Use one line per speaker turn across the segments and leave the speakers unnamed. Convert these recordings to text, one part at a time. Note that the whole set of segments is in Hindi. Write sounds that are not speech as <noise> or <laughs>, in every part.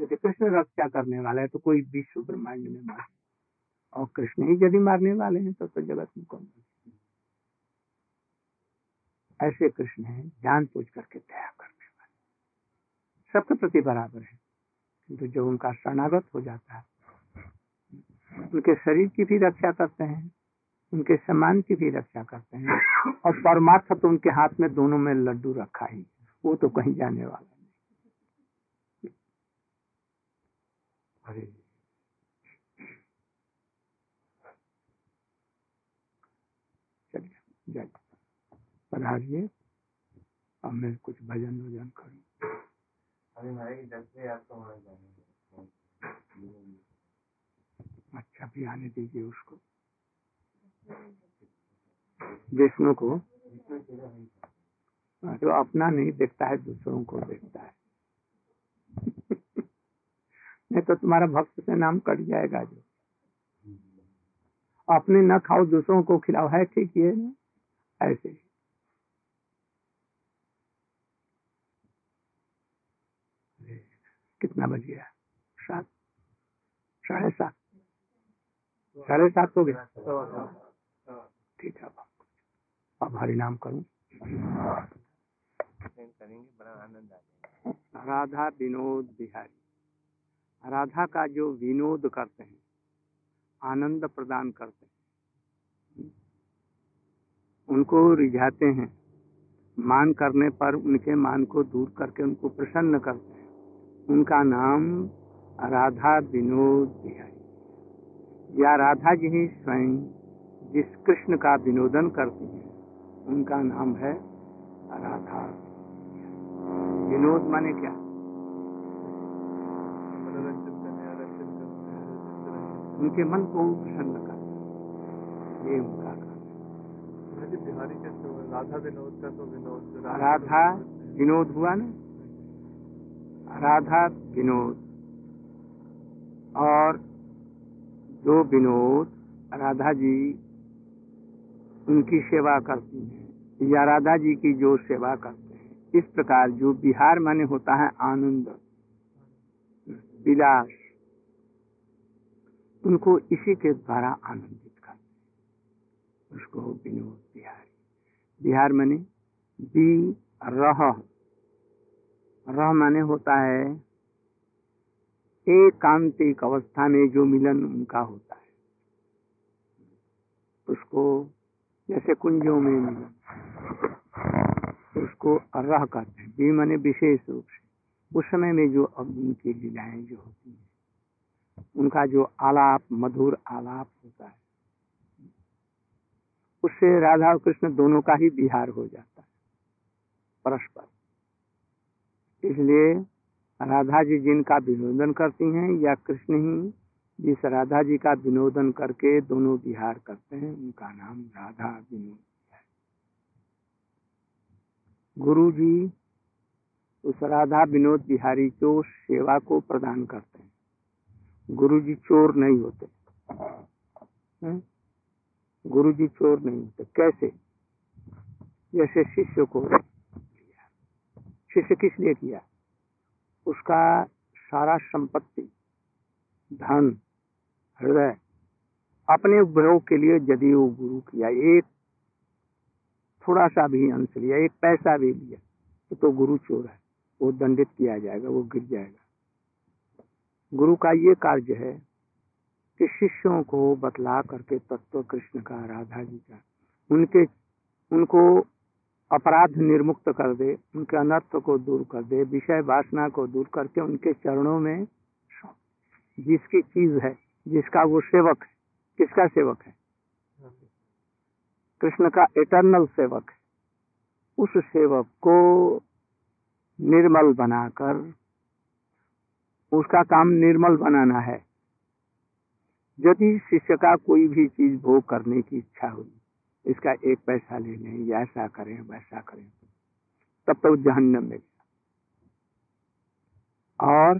यदि कृष्ण रक्षा करने वाला है? तो कोई विश्व ब्रह्मांड में मार। और कृष्ण ही यदि मारने वाले हैं तो, तो जगत में कौन ऐसे कृष्ण है जान पूछ करके दया करने वाले। सबके प्रति बराबर है। किंतु जो उनका शरणागत हो जाता है उनके शरीर की भी रक्षा करते हैं उनके सम्मान की भी रक्षा करते हैं और परमार्थ तो उनके हाथ में दोनों में लड्डू रखा ही। वो तो कहीं जाने वाला नहीं अरे। चलिए जय पधारिए। और मैं कुछ भजन वज़न करूँ। अच्छा भी आने दीजिए उसको। <laughs> विष्णु को? जो अपना नहीं देखता है दूसरों को देखता है। नहीं तो तुम्हारा भक्त से नाम कट जाएगा जो। अपने न खाओ दूसरों को खिलाओ। है ठीक ये? ना ऐसे कितना बज गया सात। साढ़े सात। साढ़े सात हो गया? ठीक है अब हरि नाम करूँ। राधा विनोद बिहारी। राधा का जो विनोद करते हैं, आनंद प्रदान करते हैं। उनको रिझाते हैं, मान करने पर उनके मान को दूर करके उनको प्रसन्न करते हैं। उनका नाम राधा विनोद या राधा जी ही स्वयं जिस कृष्ण का विनोदन करती हैं, उनका नाम है राधा विनोद माने क्या? उनके मन को प्रसन्न कर। ये उनका काम
बिहारी का तो राधा विनोद का तो विनोद
राधा विनोद हुआ ना? राधा विनोद। और जो विनोद राधा जी उनकी सेवा करती हैं या राधा जी की जो सेवा करते हैं इस प्रकार जो बिहार माने होता है आनंद विलास। उनको इसी के द्वारा आनंदित करते उसको विनोद बिहारी। बिहार माने बी रह। रह माने होता है एकांतिक अवस्था में जो मिलन उनका होता है। उसको जैसे कुंजों में मिलन, उसको रह कहते हैं। बी माने विशेष रूप से। उस समय में जो अब उनकी लीलाएँ जो होती हैं। उनका जो आलाप, मधुर आलाप होता है, उससे राधा और कृष्ण दोनों का ही बिहार हो जाता है, परस्पर। इसलिए राधा जी जिनका विनोदन करती हैं या कृष्ण ही जिस राधा जी का विनोदन करके दोनों बिहार करते हैं, उनका नाम राधा विनोद है। गुरु जी उस राधा विनोद बिहारी को सेवा को प्रदान करते हैं गुरु जी चोर नहीं होते। गुरु जी चोर नहीं होते। कैसे? जैसे शिष्य को शिष्य किस लिए किया? उसका सारा संपत्ति धन हृदय अपने उपयोग के लिए यदि वो गुरु किया। एक थोड़ा सा भी अंश लिया एक पैसा भी लिया तो, तो गुरु चोर है वो दंडित किया जाएगा वो गिर जाएगा। गुरु का ये कार्य है कि शिष्यों को बतला करके तत्व कृष्ण का राधा जी का उनके, उनको अपराध निर्मुक्त कर दे, उनके अनर्थ को दूर कर दे, विषय वासना को दूर करके उनके चरणों में जिसकी चीज़ है, जिसका वो सेवक है, किसका सेवक है? कृष्ण का इटर्नल सेवक है। उस सेवक को निर्मल बनाकर उसका काम निर्मल बनाना है। यदि शिष्य का कोई भी चीज़ भोग करने की इच्छा हुई इसका एक पैसा ले लें ऐसा करें, वैसा करें, तब तो जहन्नम में। और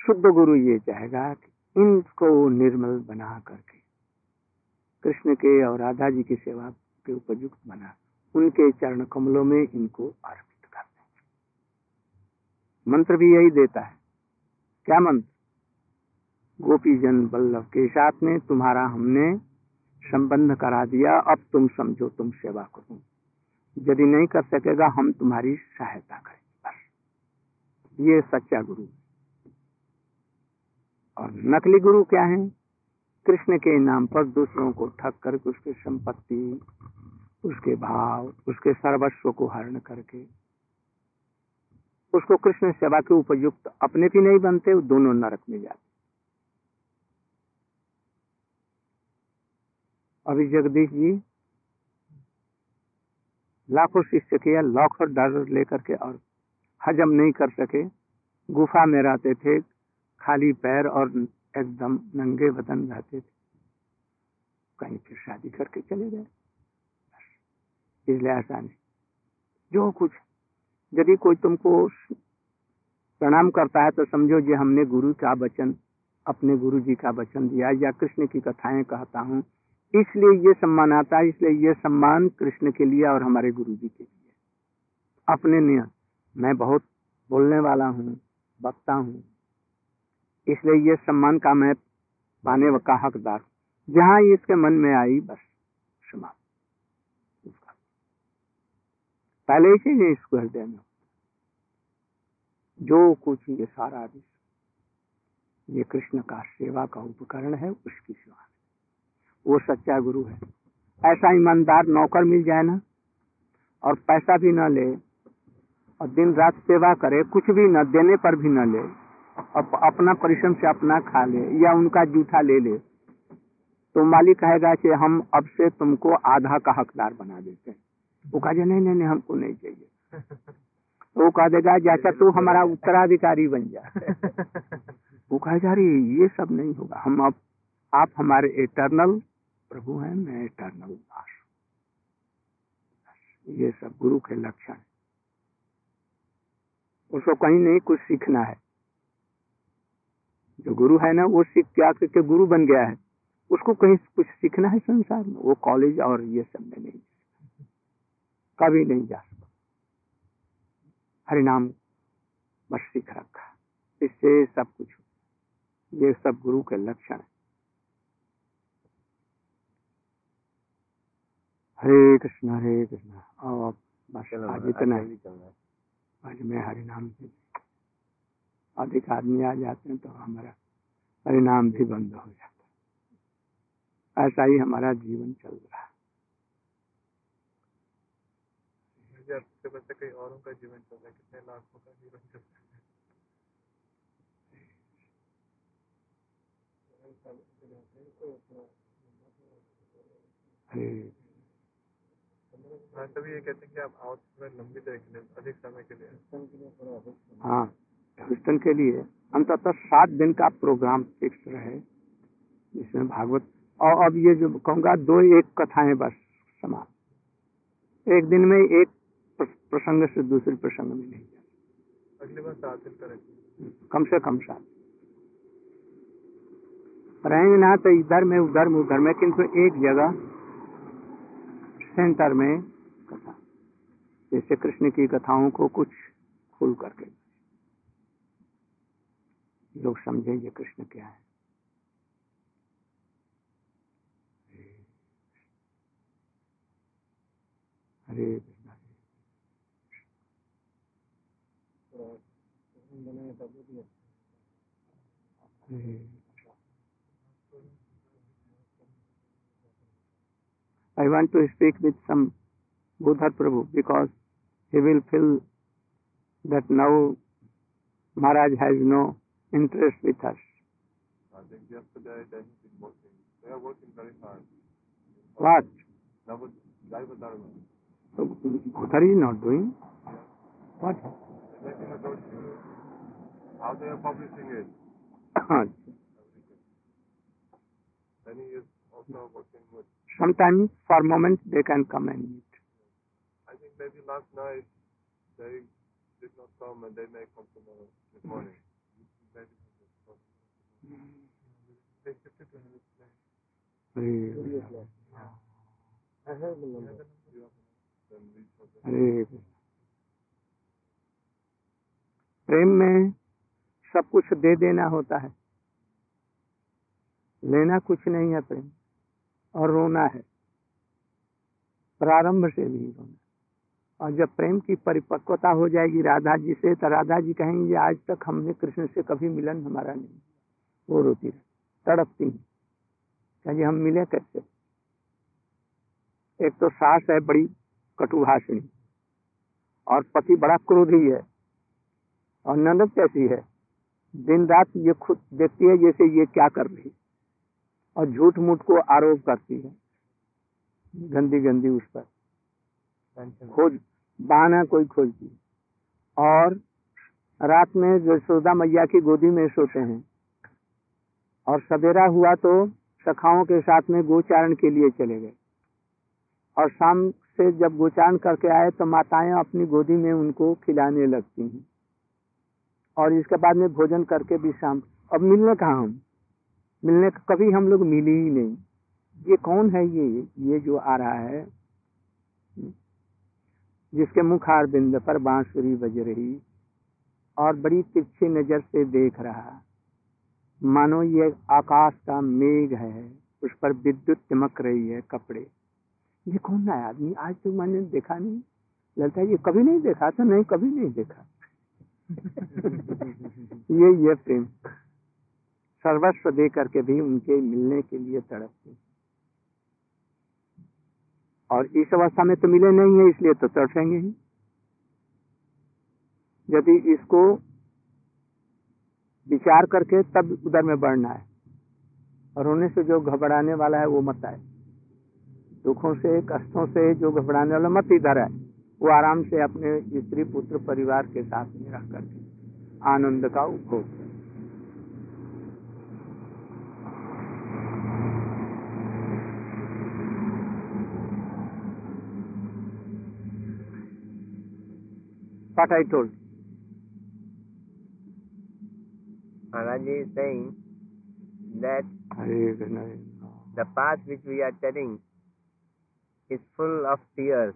शुद्ध गुरु ये चाहेगा कि इनको निर्मल बना करके, कृष्ण के और राधा जी की सेवा के उपयुक्त बना, उनके चरण कमलों में इनको अर्पित कर दें। मंत्र भी यही देता है। क्या मंत्र गोपी जन बल्लभ के साथ में तुम्हारा हमने संबंध करा दिया, अब तुम समझो तुम सेवा करो। यदि नहीं कर सकेगा, हम तुम्हारी सहायता करेंगे, बस। ये सच्चा गुरु। और नकली गुरु क्या है? कृष्ण के नाम पर दूसरों को ठग करके उसकी संपत्ति, उसके भाव, उसके सर्वस्व को हरण करके उसको कृष्ण सेवा के उपयुक्त अपने भी नहीं बनते, दोनों नरक में जाते। अभी जगदीश जी, लाखों शिष्य किया लाखों डॉलर लेकर के और हजम नहीं कर सके। गुफा में रहते थे, खाली पैर और एकदम नंगे बदन रहते थे। कहीं फिर शादी करके चले गए। इसलिए ऐसा नहीं। जो कुछ यदि कोई तुमको प्रणाम करता है तो समझो जे, हमने गुरु का वचन, अपने गुरु जी का वचन दिया या कृष्ण की कथाएँ कहता हूँ। इसलिए ये सम्मान आता है, इसलिए ये सम्मान कृष्ण के लिए और हमारे गुरु जी के लिए। अपने नियम मैं बहुत बोलने वाला हूँ, वक्ता हूँ। इसलिए ये सम्मान का मैं पाने का हकदार जहाँ इसके मन में आई, बस, समाप्त। पहले ही नहीं इसको हृदय में जो कुछ ये सारा विश्व ये कृष्ण का सेवा का उपकरण है, उसकी सेवा। वो सच्चा गुरु है। ऐसा ईमानदार नौकर मिल जाए ना, और पैसा भी न ले, और दिन रात सेवा करे, कुछ भी न देने पर भी न ले, और अपना परिश्रम से अपना खा ले, या उनका जूठा ले ले तो मालिक कहेगा कि हम अब से तुमको आधा का हकदार बना देते हैं। वो कहा नहीं नहीं नहीं, हमको नहीं चाहिए। वो कह देगा, जैसा तू हमारा उत्तराधिकारी बन जा। वो कहा जा रही ये सब नहीं होगा। हम अब, आप हमारे इटर्नल प्रभु हैं, मैं इटर्नल दास ये सब गुरु के लक्षण उसको कहीं नहीं कुछ सीखना है। जो गुरु है ना, वो सीख त्याग करके गुरु बन गया है। उसको कहीं कुछ सीखना है संसार में? वो कॉलेज और ये सब में नहीं। कभी नहीं जा सकता। हरिनाम बस सीख रखा। इससे सब कुछ ये सब गुरु के लक्षण है। हरे कृष्ण हरे कृष्ण। बस आज इतना आज में हरिनाम भी अधिक आदमी आ जाते हैं तो हमारा हरिनाम भी बंद हो जाता है। ऐसा ही हमारा जीवन चल रहा है।
कई औरों का जीवन चल रहा है। कितने लाखों का जीवन चल रहा
है।
हाँ तभी ये कहते हैं कि आप आओ थोड़ा लंबी देर के लिए। अधिक समय के लिए
हाँ ह्यूस्टन के लिए अंततः सात दिन का प्रोग्राम फिक्स रहे जिसमें भागवत और अब ये जो कहूँगा दो एक कथाएँ बस समाप्त। एक दिन में एक प्रसंग से दूसरे प्रसंग में नहीं
अगली बार सात दिन करेंगे
कम से कम सात रहेंगे ना तो इधर में उधर में उधर में किंतु एक जगह सेंटर में कथा। जैसे कृष्ण की कथाओं को कुछ खुल करके। लोग समझेंगे कृष्ण क्या है। हरे कृष्ण हरे I want to speak with some Buddha Prabhu because he will feel that now Maharaj has no interest with us.
I think yesterday they have been working. They are working very hard.
What?
Navud, Jaiva Dharma.
So, Buddha is not doing? What?
How they are publishing it. Then he is also working with,
Sometimes for moment they can come and meet.
I think maybe last night they did not come and they may come tomorrow, this morning. Maybe they will come. They shifted to another place.
Hare
I have the number. You have the number? Then we shall
हरे कृष्ण प्रेम में सब कुछ दे देना होता है। लेना कुछ नहीं है प्रेम, और रोना है। प्रारंभ से भी रोना और जब प्रेम की परिपक्वता हो जाएगी राधा जी से तो राधा जी कहेंगे आज तक हमने कृष्ण से कभी मिलन हमारा नहीं वो रोती तड़पती है। कहेंगे, हम मिले कैसे? एक तो सास है बड़ी कटुभाषणी, और पति बड़ा क्रोधी है, और ननद कैसी है? दिन रात ये खुद देखती है जैसे ये क्या कर रही और झूठ मूठ को आरोप करती है। गंदी गंदी उस पर। खोज बहाना कोई खोजती और रात में यशोदा मैया की गोदी में सोते हैं, और सवेरा हुआ तो सखाओं के साथ में गोचारण के लिए चले गए। और शाम से जब गोचारण करके आए तो माताएँ अपनी गोदी में उनको खिलाने लगती हैं। और इसके बाद में भोजन करके भी शाम। अब मिलने कहा हम? मिलने का कभी हम लोग मिले ही नहीं। ये कौन है ये? ये जो आ रहा है, जिसके मुखार बिंद पर बांसुरी बज रही और बड़ी तिरछी नज़र से देख रहा। मानो ये आकाश का मेघ है, उस पर विद्युत चमक रही है कपड़े। ये कौन है आदमी? आज तो मैंने देखा नहीं। लगता है ये कभी नहीं देखा था, नहीं, कभी नहीं देखा। ये ये प्रेम। सर्वस्व दे करके भी उनके मिलने के लिए तड़पते। और इस अवस्था में तो मिले नहीं है, इसलिए तो तड़पेंगे ही। यदि इसको विचार करके तब उधर में बढ़ना है। और होने से जो घबराने वाला है, वो मत आए। दुखों से, कष्टों से जो घबराने वाला, मत इधर है वो आराम से अपने स्त्री पुत्र परिवार के साथ में रह करके आनंद का उपभोग What I told.
Maharaj is saying that the path which we are treading is full of tears.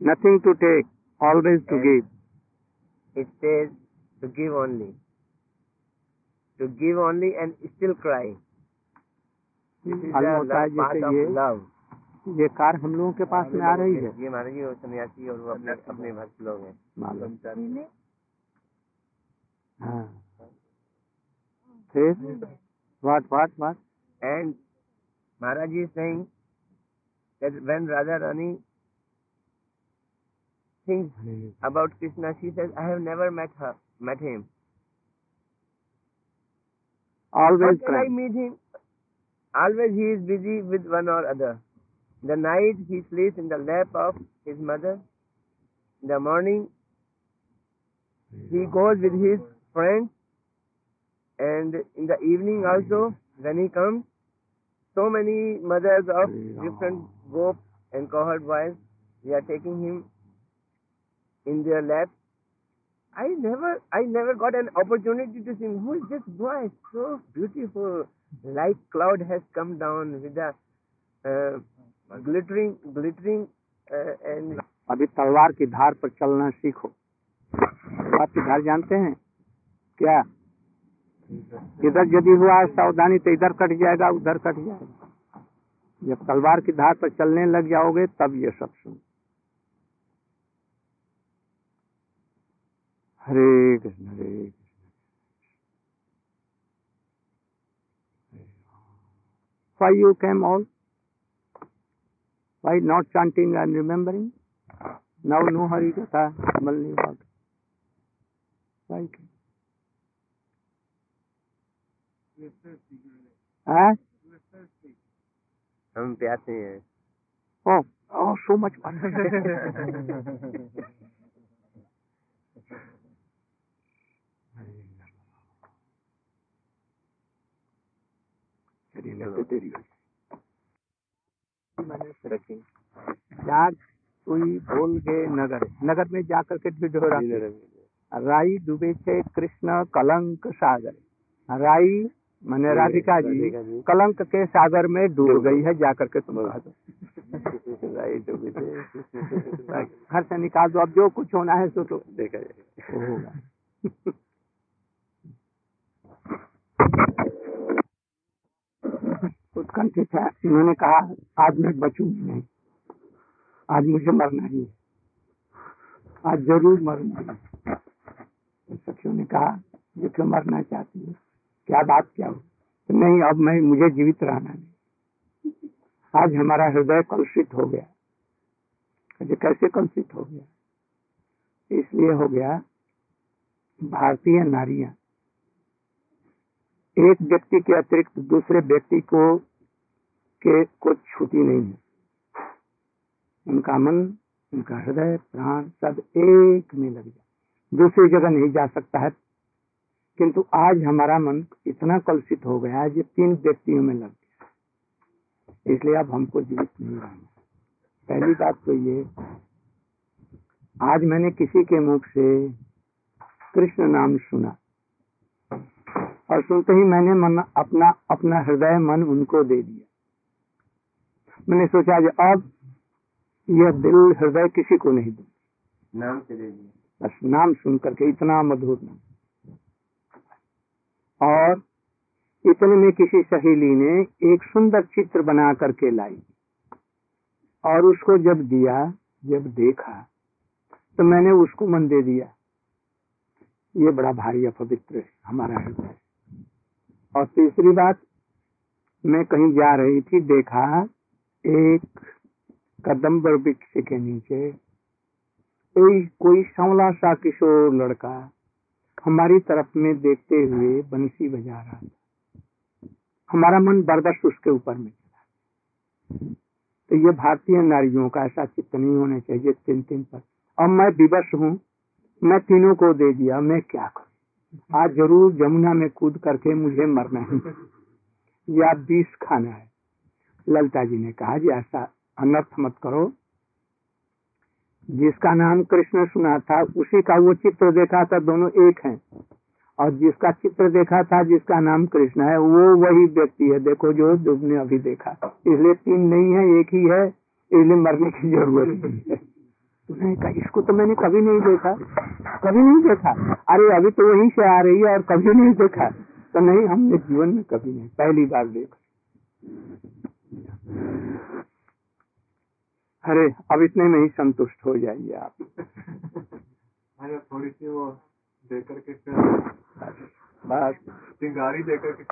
nothing to take, always to give.
It says to give only. To give only and still cry.
ये कार हम लोगों के पास में आ रही है।
ये मानी जी सन्यासी और वो अपने अपने भक्त लोग हैं।
मालूम। चार हाँ। फिर? What what what
and Maharaj ji Singh that when raja rani things about Krishna. She says, I have never met her, met him. Always
How
can I meet him? Always he is busy with one or other. The night he sleeps in the lap of his mother. In the morning he goes with his friends. And in the evening also, when he comes, so many mothers of different groups and cohort wives, they are taking him in their lap. I never, I never got an opportunity to see. Who is this boy? So beautiful, like cloud has come down with the uh, glittering, glittering, uh, and
अभी तलवार की धार पर चलना सीखो तलवार की धार जानते हैं क्या इधर यदि हुआ सावधानी तो इधर कट जाएगा उधर कट जाएगा जब तलवार की धार पर चलने लग जाओगे तब ये सब सुन हरे कृष्ण हरे Krishna Why you came all? Why not chanting and remembering? Now no Hari Katha, Malni Bhag. Why? Huh?
हम प्यासे हैं
Oh, oh, so much fun. <laughs> <laughs> रखी। जाग कोई बोल गे नगर। नगर में जाकर के ढिढोरा राई डूबे थे कृष्ण कलंक सागर। राई मैंने राधिका जी कलंक के सागर में डूब गई है जाकर के तुम कह दो। <laughs> <laughs> घर से निकाल दो अब जो कुछ होना है सो तो।
देखा जाए। <laughs>
बैठे थे उन्होंने कहा, आज मैं बचूँगी नहीं। आज मुझे मरना ही है। आज ज़रूर मरूँगी। तो सखियों ने कहा, ये क्यों मरना चाहती है? क्या बात क्या हो तो नहीं, अब मैं, मुझे जीवित रहना नहीं। आज हमारा हृदय कलुषित हो गया। कहते कैसे कलुषित हो गया? इसलिए हो गया, भारतीय नारियाँ। एक व्यक्ति के अतिरिक्त दूसरे व्यक्ति को के को छूती नहीं है। उनका मन, उनका हृदय, प्राण सब एक में लग जाए। दूसरी जगह नहीं जा सकता है। किंतु आज हमारा मन इतना कलुषित हो गया है जो तीन व्यक्तियों में लग गया इसलिए अब हमको जीवित नहीं रहना पहली बात तो ये, आज मैंने किसी के मुख से कृष्ण नाम सुना। और सुनते ही मैंने मन अपना अपना हृदय मन उनको दे दिया। मैंने सोचा अब यह दिल हृदय किसी को नहीं दूँ
नाम से दे दिया
बस नाम सुन करके इतना मधुर नाम। और इतने में किसी सहेली ने एक सुंदर चित्र बना करके लाई। और उसको जब दिया जब देखा तो मैंने उसको मन दे दिया। ये बड़ा भारी अपवित्र है हमारा हृदय। और तीसरी बात, मैं कहीं जा रही थी, देखा एक कदम वृक्ष के नीचे। कोई कोई सांवला सा किशोर लड़का हमारी तरफ़ में देखते हुए बंसी बजा रहा था। हमारा मन बर्दश उसके ऊपर में चला तो ये भारतीय नारियों का ऐसा चित्त नहीं होना चाहिए तीन तीन पर। अब मैं विवश हूँ, मैं तीनों को दे दिया, मैं क्या करूँ? आज ज़रूर जमुना में कूद करके मुझे मरना है। <laughs> या बीस खाना है। ललिता जी ने कहा, जी, ऐसा अनर्थ मत करो। जिसका नाम कृष्ण सुना था, उसी का वो चित्र देखा था, दोनों एक हैं। और जिसका चित्र देखा था, जिसका नाम कृष्ण है, वो वही व्यक्ति है। देखो, जो तुमने अभी देखा। इसलिए तीन नहीं है, एक ही है। इसलिए मरने की ज़रूरत नहीं है। उसने कहा इसको तो मैंने कभी नहीं देखा। कभी नहीं देखा। अरे अभी तो वहीं से आ रही है और कभी नहीं देखा। तो नहीं हमने जीवन में कभी नहीं पहली बार देखा। अरे अब इतने में ही संतुष्ट हो जाइए आप।
अरे थोड़ी सी वो देकर के
बस।
चिंगारी देकर के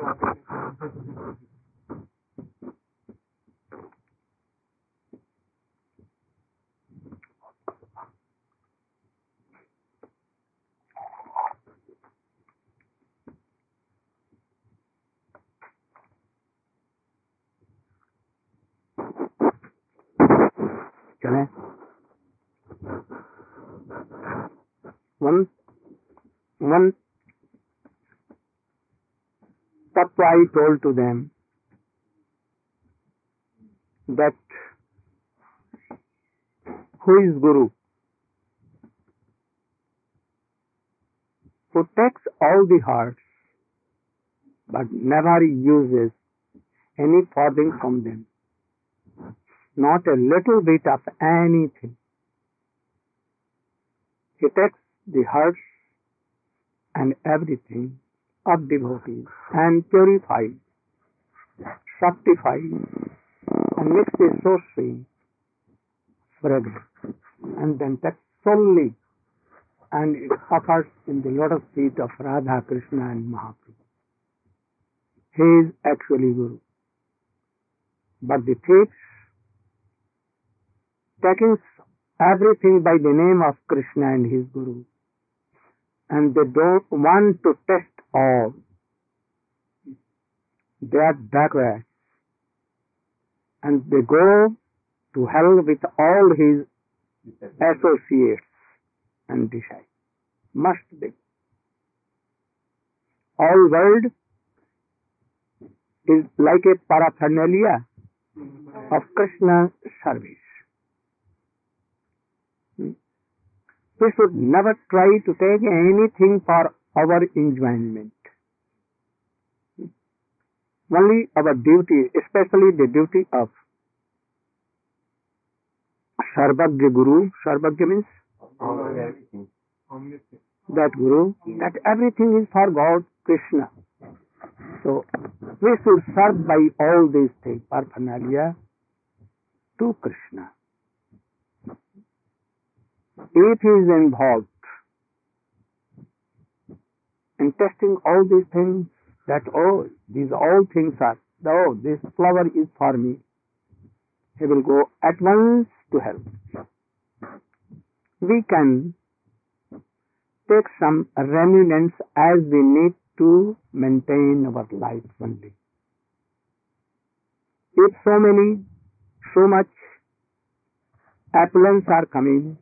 I told to them that who is Guru? Protects all the hearts, but never uses any farthing from them. Not a little bit of anything. He takes the hearts and everything of devotees and purifies, sanctifies, and makes it so sweet, fragrant, and then takes solely and it offers in the lotus feet of Radha, Krishna and Mahaprabhu. He is actually Guru. But the thieves, taking everything by the name of Krishna and his Guru, and they don't want to test all. They are and they go to hell with all his associates and disciples. Must be. All world is like a paraphernalia of Krishna service. Hmm? We should never try to take anything for our enjoyment. Only our duty, especially the duty of Sarvagya Guru. Sarvagya means that Guru, that everything is for God, Krishna. So, We should serve by all these things, paraphernalia, to Krishna. If he is involved in testing all these things, that oh, these all things are, oh, this flower is for me, he will go at once to help. We can take some remnants as we need to maintain our life only. If so many, so much applause are coming,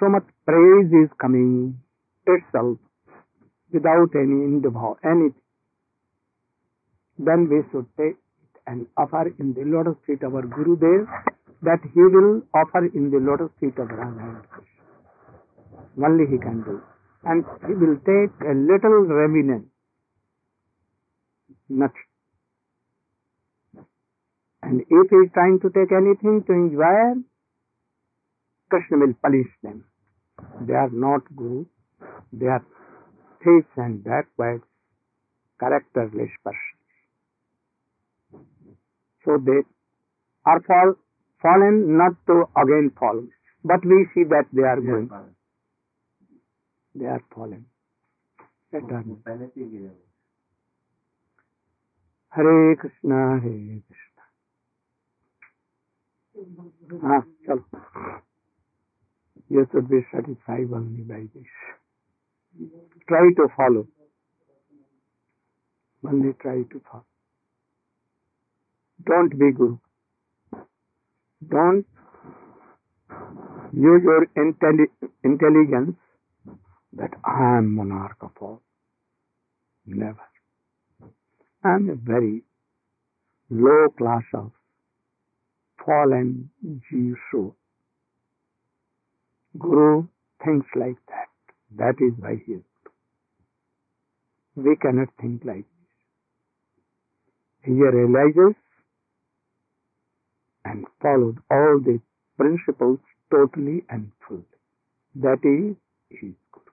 so much praise is coming itself without any involve anything, then we should take it and offer in the lotus feet of our Guru Dev that he will offer in the lotus feet of Radha. Only he can do. And he will take a little remnant, nothing. And if he is trying to take anything to enjoy, Krishna will punish them. They are not Guru, they are thieves and backwards, characterless persons. So they are fall, fallen not to again fall, but we see that they are going. They are fallen. Eternal.
पहले से गिरे हुए
हरे कृष्णा हरे कृष्णा हाँ चल you should be satisfied only by this. Try to follow. Only try to follow. Don't be guru. Don't use your intelli- intelligence that I am monarch of all. Never. I am a very low class of fallen Jew. Guru thinks like that. That is why he is Guru. We cannot think like this. He realizes and followed all the principles totally and fully. That is his Guru.